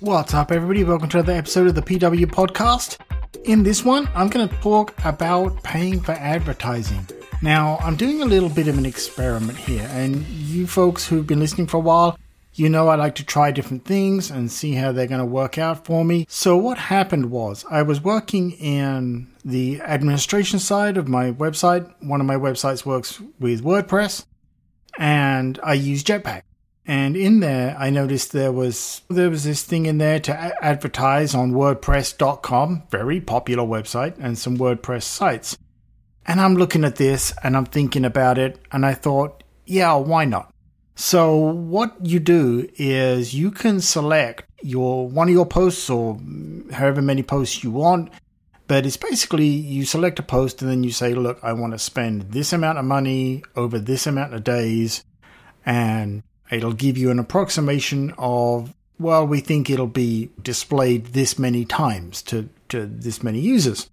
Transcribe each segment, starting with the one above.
What's up, everybody? Welcome to another episode of the PW Podcast. In this one, I'm going to talk about paying for advertising. Now, I'm doing a little bit of an experiment here, and you folks who've been listening for a while, you know I like to try different things and see how they're going to work out for me. So, what happened was I was working in the administration side of my website. One of my websites works with WordPress, and I use Jetpack. And in there, I noticed there was there was this thing in there to advertise on WordPress.com, very popular website, and some WordPress sites. And I'm looking at this and I'm thinking about it, and I thought, yeah, why not? So what you do is you can select your one of your posts or however many posts you want, but it's basically you select a post and then you say, look, I want to spend this amount of money over this amount of days, and It'll give you an approximation of, well, we think it'll be displayed this many times to, to this many users.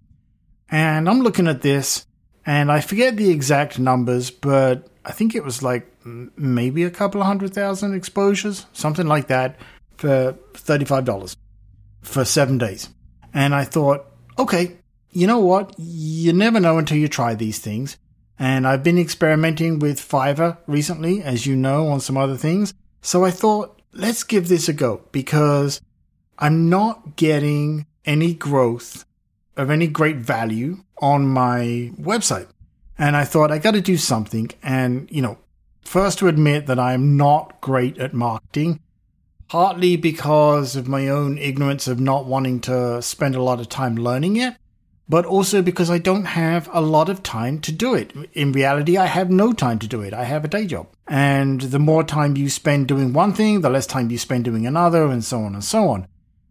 And I'm looking at this, and I forget the exact numbers, but I think it was like maybe a couple of hundred thousand exposures, something like that, for $35 for seven days. And I thought, okay, you know what? You never know until you try these things. And I've been experimenting with Fiverr recently, as you know, on some other things. So I thought, let's give this a go because I'm not getting any growth of any great value on my website. And I thought I got to do something. And, you know, first to admit that I'm not great at marketing, partly because of my own ignorance of not wanting to spend a lot of time learning it but also because I don't have a lot of time to do it. In reality, I have no time to do it. I have a day job. And the more time you spend doing one thing, the less time you spend doing another, and so on and so on.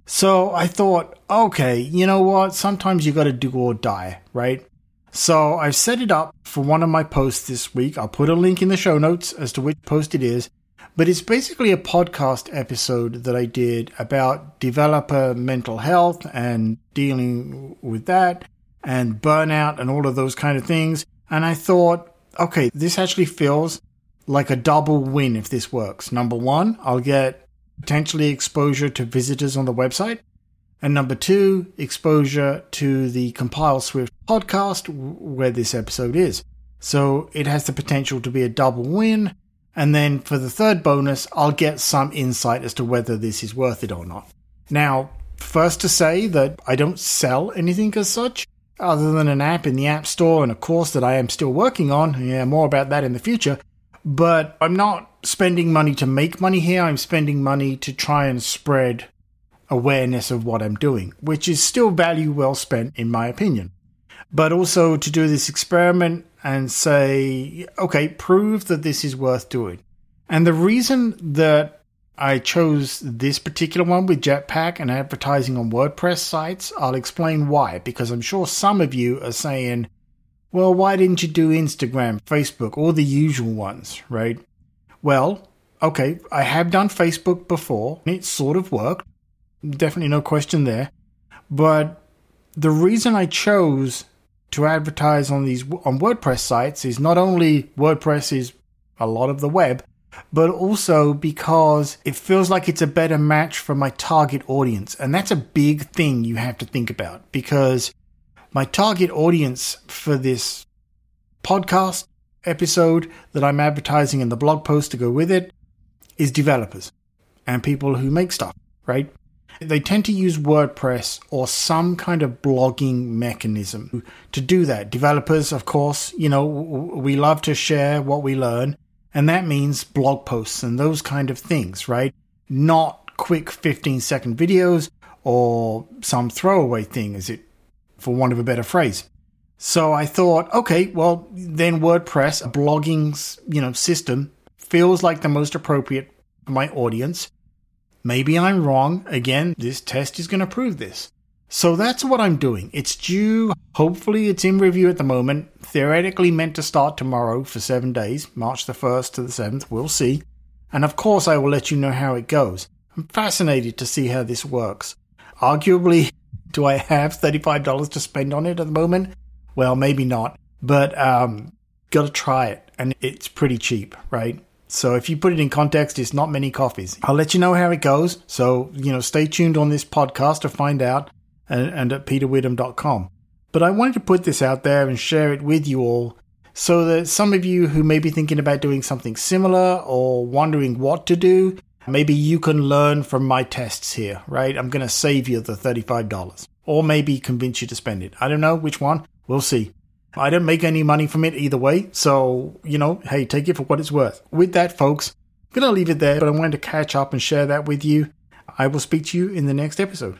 So I thought, okay, you know what? Sometimes you got to do or die, right? So I've set it up for one of my posts this week. I'll put a link in the show notes as to which post it is. But it's basically a podcast episode that I did about developer mental health and dealing with that and burnout and all of those kind of things. And I thought, okay, this actually feels like a double win if this works. Number one, I'll get potentially exposure to visitors on the website. And number two, exposure to the Compile Swift podcast where this episode is. So it has the potential to be a double win. And then for the third bonus, I'll get some insight as to whether this is worth it or not. Now, first to say that I don't sell anything as such, other than an app in the App Store and a course that I am still working on. Yeah, more about that in the future. But I'm not spending money to make money here. I'm spending money to try and spread awareness of what I'm doing, which is still value well spent, in my opinion. But also to do this experiment and say, okay, prove that this is worth doing. And the reason that I chose this particular one with Jetpack and advertising on WordPress sites. I'll explain why, because I'm sure some of you are saying, well, why didn't you do Instagram, Facebook, all the usual ones, right? Well, okay, I have done Facebook before. and It sort of worked. Definitely no question there. But the reason I chose to advertise on these on WordPress sites is not only WordPress is a lot of the web, but also because it feels like it's a better match for my target audience. And that's a big thing you have to think about because my target audience for this podcast episode that I'm advertising in the blog post to go with it is developers and people who make stuff, right? They tend to use WordPress or some kind of blogging mechanism to do that. Developers, of course, you know, we love to share what we learn and that means blog posts and those kind of things, right? Not quick 15 second videos or some throwaway thing, is it, for want of a better phrase. So I thought, okay, well, then WordPress, a blogging, you know, system feels like the most appropriate for my audience. Maybe I'm wrong. Again, this test is going to prove this. So that's what I'm doing. It's due, hopefully, it's in review at the moment. Theoretically, meant to start tomorrow for seven days, March the 1st to the 7th. We'll see. And of course, I will let you know how it goes. I'm fascinated to see how this works. Arguably, do I have $35 to spend on it at the moment? Well, maybe not. But um, got to try it. And it's pretty cheap, right? So if you put it in context, it's not many coffees. I'll let you know how it goes. So, you know, stay tuned on this podcast to find out and, and at peterwitham.com. But I wanted to put this out there and share it with you all so that some of you who may be thinking about doing something similar or wondering what to do, maybe you can learn from my tests here, right? I'm going to save you the $35 or maybe convince you to spend it. I don't know which one. We'll see. I don't make any money from it either way. So, you know, hey, take it for what it's worth. With that, folks, I'm going to leave it there, but I wanted to catch up and share that with you. I will speak to you in the next episode.